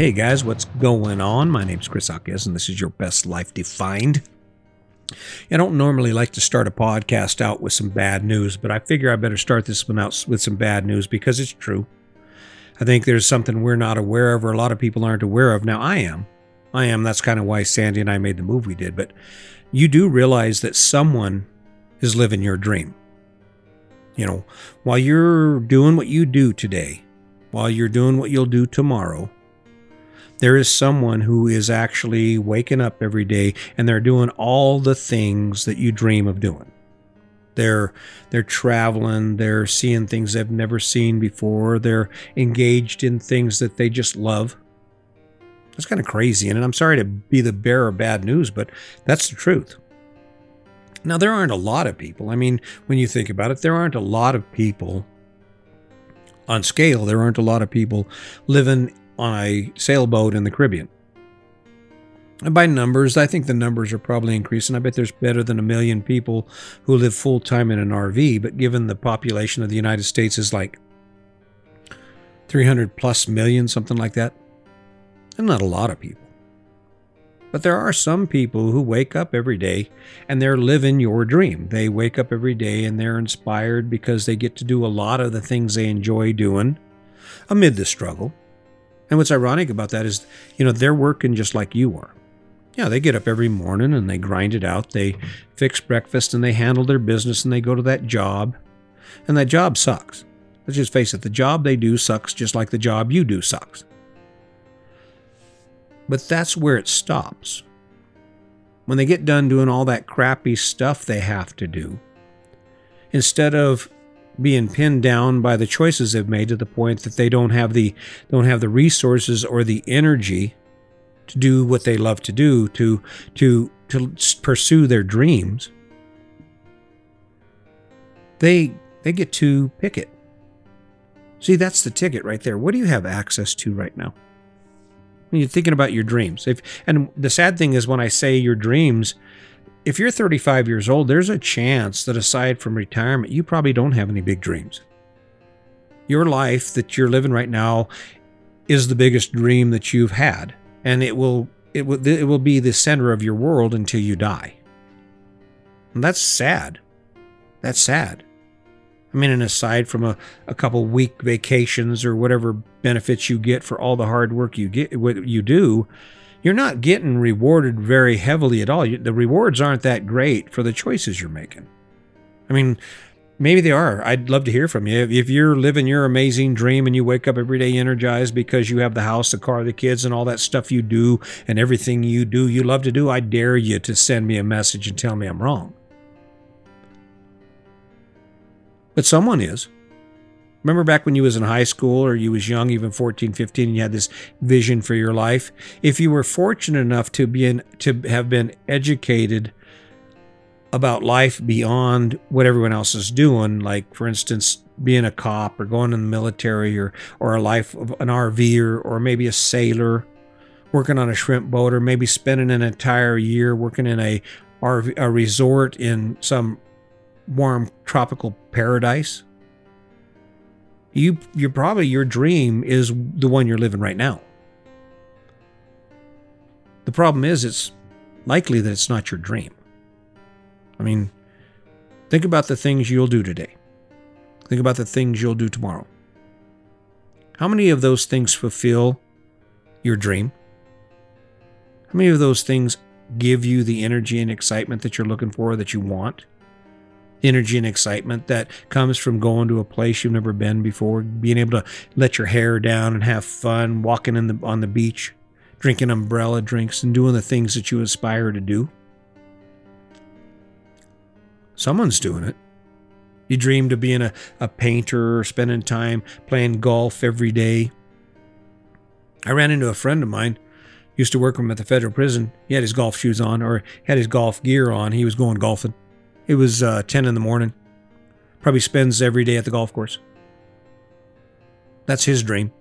Hey guys, what's going on? My name's Chris Akez, and this is your best life defined. I don't normally like to start a podcast out with some bad news, but I figure I better start this one out with some bad news because it's true. I think there's something we're not aware of, or a lot of people aren't aware of. Now, I am. I am. That's kind of why Sandy and I made the move we did. But you do realize that someone is living your dream. You know, while you're doing what you do today, while you're doing what you'll do tomorrow, there is someone who is actually waking up every day and they're doing all the things that you dream of doing. They're they're traveling, they're seeing things they've never seen before, they're engaged in things that they just love. That's kind of crazy, and I'm sorry to be the bearer of bad news, but that's the truth. Now there aren't a lot of people. I mean, when you think about it, there aren't a lot of people on scale, there aren't a lot of people living on a sailboat in the Caribbean. And by numbers, I think the numbers are probably increasing. I bet there's better than a million people who live full time in an RV, but given the population of the United States is like 300 plus million, something like that, and not a lot of people. But there are some people who wake up every day and they're living your dream. They wake up every day and they're inspired because they get to do a lot of the things they enjoy doing amid the struggle. And what's ironic about that is, you know, they're working just like you are. Yeah, they get up every morning and they grind it out. They fix breakfast and they handle their business and they go to that job. And that job sucks. Let's just face it, the job they do sucks just like the job you do sucks. But that's where it stops. When they get done doing all that crappy stuff they have to do, instead of being pinned down by the choices they've made to the point that they don't have the don't have the resources or the energy to do what they love to do to to to pursue their dreams. They they get to pick it. See that's the ticket right there. What do you have access to right now? When you're thinking about your dreams if and the sad thing is when i say your dreams if you're 35 years old, there's a chance that aside from retirement, you probably don't have any big dreams. Your life that you're living right now is the biggest dream that you've had, and it will it will it will be the center of your world until you die. And that's sad. That's sad. I mean, and aside from a, a couple week vacations or whatever benefits you get for all the hard work you get what you do, you're not getting rewarded very heavily at all. The rewards aren't that great for the choices you're making. I mean, maybe they are. I'd love to hear from you. If you're living your amazing dream and you wake up every day energized because you have the house, the car, the kids, and all that stuff you do and everything you do, you love to do, I dare you to send me a message and tell me I'm wrong. But someone is. Remember back when you was in high school or you was young, even 14, 15, and you had this vision for your life? If you were fortunate enough to be in, to have been educated about life beyond what everyone else is doing, like for instance, being a cop or going in the military or or a life of an RV or, or maybe a sailor, working on a shrimp boat, or maybe spending an entire year working in a RV, a resort in some warm tropical paradise you you're probably your dream is the one you're living right now. The problem is it's likely that it's not your dream. I mean, think about the things you'll do today. Think about the things you'll do tomorrow. How many of those things fulfill your dream? How many of those things give you the energy and excitement that you're looking for, that you want? Energy and excitement that comes from going to a place you've never been before, being able to let your hair down and have fun, walking in the on the beach, drinking umbrella drinks and doing the things that you aspire to do. Someone's doing it. You dreamed of being a, a painter or spending time playing golf every day. I ran into a friend of mine, used to work with him at the federal prison. He had his golf shoes on or had his golf gear on. He was going golfing. It was uh, 10 in the morning. Probably spends every day at the golf course. That's his dream.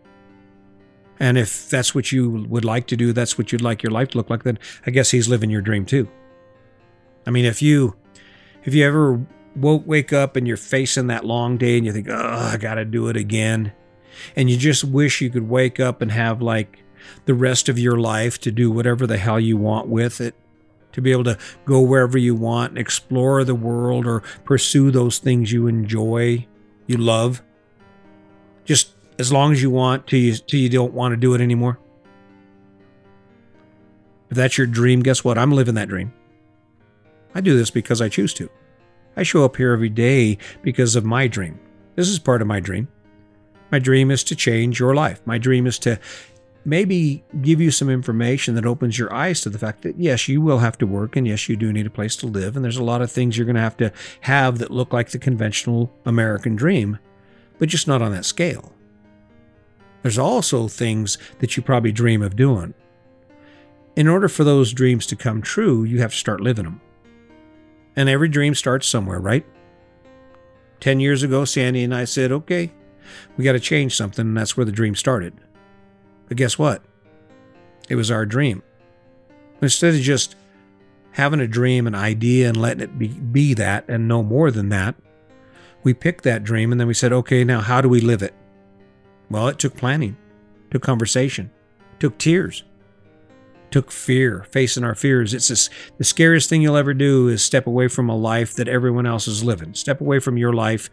And if that's what you would like to do, that's what you'd like your life to look like, then I guess he's living your dream too. I mean, if you if you ever woke, wake up and you're facing that long day and you think, oh, I got to do it again. And you just wish you could wake up and have like the rest of your life to do whatever the hell you want with it, to be able to go wherever you want and explore the world or pursue those things you enjoy, you love, just as long as you want till you, till you don't want to do it anymore. If that's your dream, guess what? I'm living that dream. I do this because I choose to. I show up here every day because of my dream. This is part of my dream. My dream is to change your life. My dream is to maybe give you some information that opens your eyes to the fact that yes, you will have to work and yes, you do need a place to live. And there's a lot of things you're going to have to have that look like the conventional American dream, but just not on that scale. There's also things that you probably dream of doing. In order for those dreams to come true, you have to start living them. And every dream starts somewhere, right? 10 years ago, Sandy and I said, okay, we got to change something. And that's where the dream started. But guess what? It was our dream. Instead of just having a dream, an idea, and letting it be, be that and no more than that, we picked that dream and then we said, okay, now how do we live it? Well, it took planning, took conversation, took tears, took fear, facing our fears. It's this, the scariest thing you'll ever do is step away from a life that everyone else is living. Step away from your life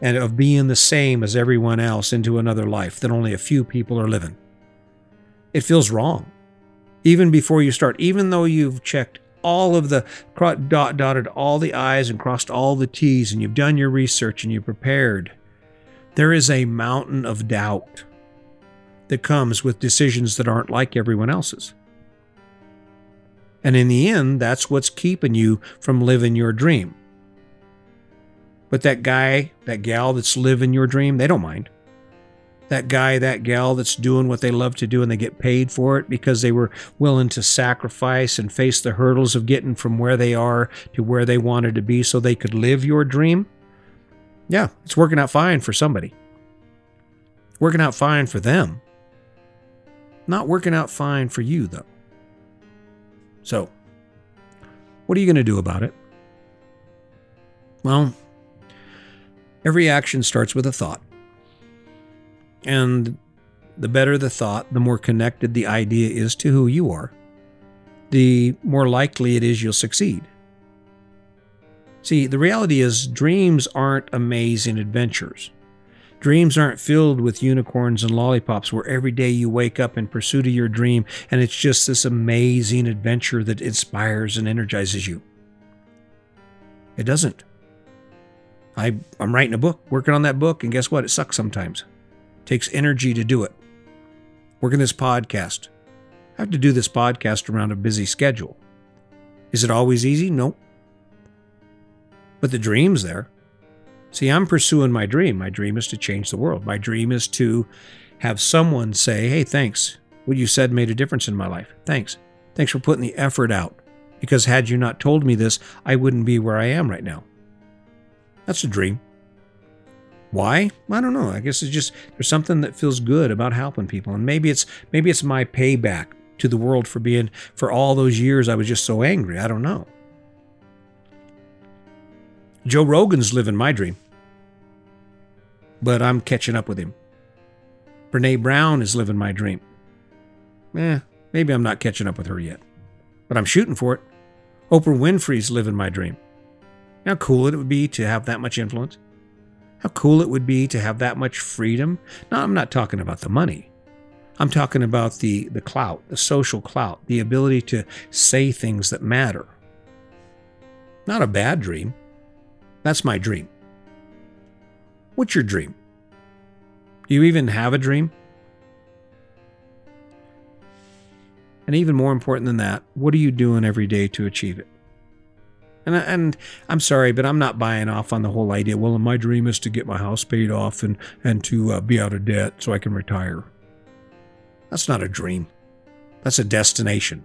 and of being the same as everyone else into another life that only a few people are living. It feels wrong. Even before you start, even though you've checked all of the dot dotted all the i's and crossed all the t's and you've done your research and you've prepared there is a mountain of doubt that comes with decisions that aren't like everyone else's and in the end, that's what's keeping you from living your dream. But that guy, that gal that's living your dream, they don't mind. That guy, that gal that's doing what they love to do and they get paid for it because they were willing to sacrifice and face the hurdles of getting from where they are to where they wanted to be so they could live your dream. Yeah, it's working out fine for somebody. Working out fine for them. Not working out fine for you, though. So, what are you going to do about it? Well, every action starts with a thought. And the better the thought, the more connected the idea is to who you are, the more likely it is you'll succeed. See, the reality is, dreams aren't amazing adventures. Dreams aren't filled with unicorns and lollipops where every day you wake up in pursuit of your dream and it's just this amazing adventure that inspires and energizes you. It doesn't. I, I'm writing a book, working on that book, and guess what? It sucks sometimes. Takes energy to do it. Working this podcast. I have to do this podcast around a busy schedule. Is it always easy? Nope. But the dream's there. See, I'm pursuing my dream. My dream is to change the world. My dream is to have someone say, Hey, thanks. What you said made a difference in my life. Thanks. Thanks for putting the effort out. Because had you not told me this, I wouldn't be where I am right now. That's a dream. Why? I don't know. I guess it's just there's something that feels good about helping people. And maybe it's maybe it's my payback to the world for being for all those years I was just so angry. I don't know. Joe Rogan's living my dream but I'm catching up with him. Brene Brown is living my dream. Eh, maybe I'm not catching up with her yet, but I'm shooting for it. Oprah Winfrey's living my dream. How cool it would be to have that much influence. How cool it would be to have that much freedom. Now, I'm not talking about the money. I'm talking about the, the clout, the social clout, the ability to say things that matter. Not a bad dream. That's my dream. What's your dream? Do you even have a dream? And even more important than that, what are you doing every day to achieve it? And, and I'm sorry, but I'm not buying off on the whole idea. Well, my dream is to get my house paid off and, and to uh, be out of debt so I can retire. That's not a dream. That's a destination.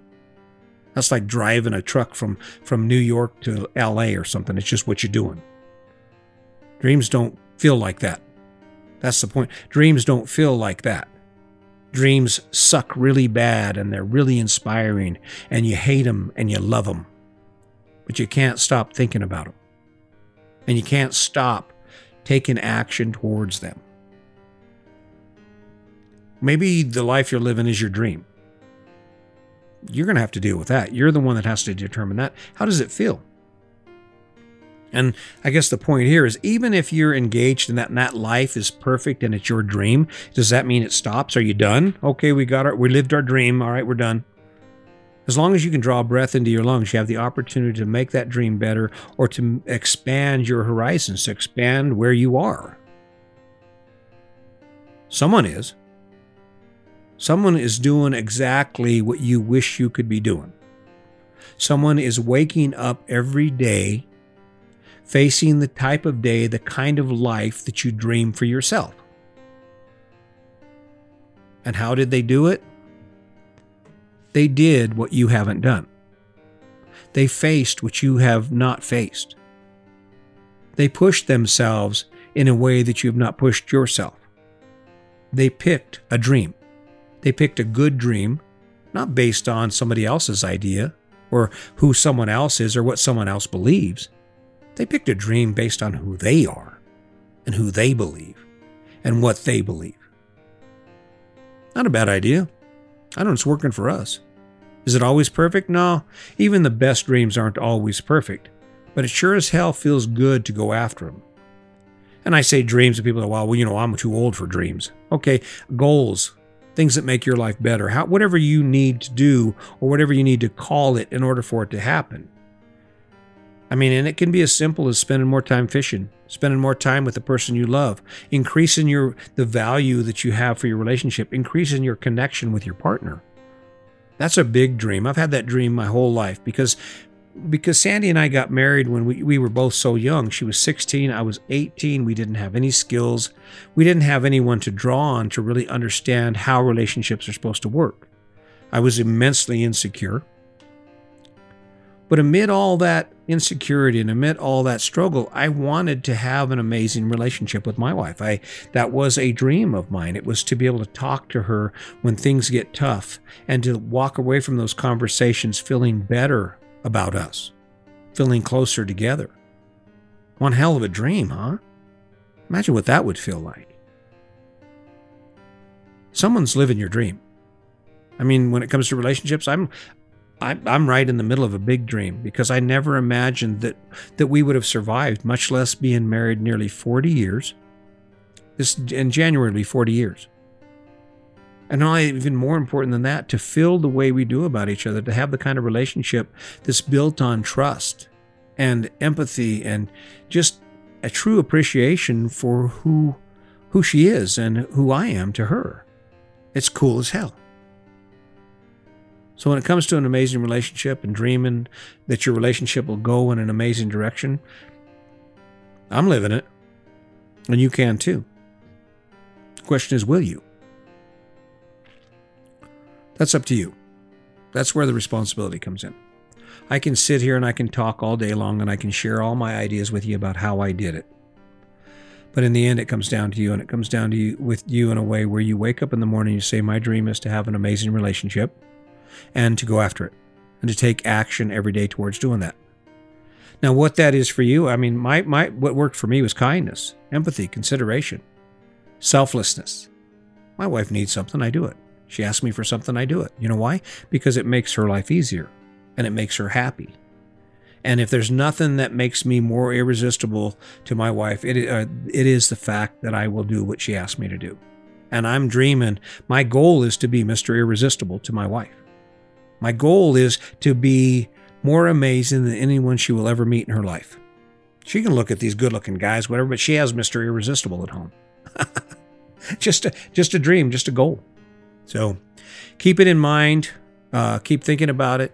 That's like driving a truck from, from New York to LA or something. It's just what you're doing. Dreams don't feel like that. That's the point. Dreams don't feel like that. Dreams suck really bad and they're really inspiring and you hate them and you love them. But you can't stop thinking about them. And you can't stop taking action towards them. Maybe the life you're living is your dream. you're going to have to deal with that. You're the one that has to determine that. How does it feel? And I guess the point here is even if you're engaged in that and that life is perfect and it's your dream, does that mean it stops? Are you done? Okay, we got our we lived our dream. All right, we're done. As long as you can draw breath into your lungs, you have the opportunity to make that dream better or to expand your horizons, to expand where you are. Someone is. Someone is doing exactly what you wish you could be doing. Someone is waking up every day facing the type of day, the kind of life that you dream for yourself. And how did they do it? They did what you haven't done. They faced what you have not faced. They pushed themselves in a way that you have not pushed yourself. They picked a dream. They picked a good dream, not based on somebody else's idea or who someone else is or what someone else believes. They picked a dream based on who they are and who they believe and what they believe. Not a bad idea. I know it's working for us. Is it always perfect? No. Even the best dreams aren't always perfect, but it sure as hell feels good to go after them. And I say dreams, and people go, well, well, you know, I'm too old for dreams. Okay, goals, things that make your life better, how, whatever you need to do or whatever you need to call it in order for it to happen. I mean, and it can be as simple as spending more time fishing, spending more time with the person you love, increasing your the value that you have for your relationship, increasing your connection with your partner. That's a big dream. I've had that dream my whole life because because Sandy and I got married when we, we were both so young. She was 16, I was 18. We didn't have any skills. We didn't have anyone to draw on to really understand how relationships are supposed to work. I was immensely insecure. But amid all that insecurity and amid all that struggle, I wanted to have an amazing relationship with my wife. I that was a dream of mine. It was to be able to talk to her when things get tough and to walk away from those conversations feeling better about us, feeling closer together. One hell of a dream, huh? Imagine what that would feel like. Someone's living your dream. I mean, when it comes to relationships, I'm I'm right in the middle of a big dream because I never imagined that that we would have survived, much less being married nearly 40 years. This in January be 40 years. And not even more important than that, to feel the way we do about each other, to have the kind of relationship that's built on trust and empathy and just a true appreciation for who who she is and who I am to her. It's cool as hell. So when it comes to an amazing relationship and dreaming that your relationship will go in an amazing direction, I'm living it. And you can too. The question is, will you? That's up to you. That's where the responsibility comes in. I can sit here and I can talk all day long and I can share all my ideas with you about how I did it. But in the end, it comes down to you, and it comes down to you with you in a way where you wake up in the morning, and you say, My dream is to have an amazing relationship and to go after it and to take action every day towards doing that. Now, what that is for you, I mean, my, my, what worked for me was kindness, empathy, consideration, selflessness. My wife needs something, I do it. She asks me for something, I do it. You know why? Because it makes her life easier and it makes her happy. And if there's nothing that makes me more irresistible to my wife, it, uh, it is the fact that I will do what she asks me to do. And I'm dreaming, my goal is to be Mr. Irresistible to my wife. My goal is to be more amazing than anyone she will ever meet in her life. She can look at these good looking guys, whatever, but she has Mr. Irresistible at home. just, a, just a dream, just a goal. So keep it in mind. Uh, keep thinking about it.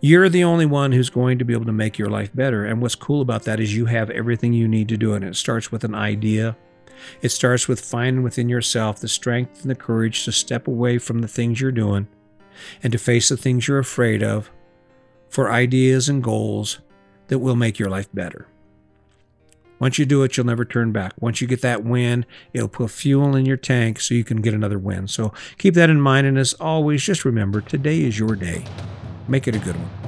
You're the only one who's going to be able to make your life better. And what's cool about that is you have everything you need to do it. And it starts with an idea. It starts with finding within yourself the strength and the courage to step away from the things you're doing and to face the things you're afraid of for ideas and goals that will make your life better. Once you do it, you'll never turn back. Once you get that win, it'll put fuel in your tank so you can get another win. So keep that in mind. And as always, just remember today is your day. Make it a good one.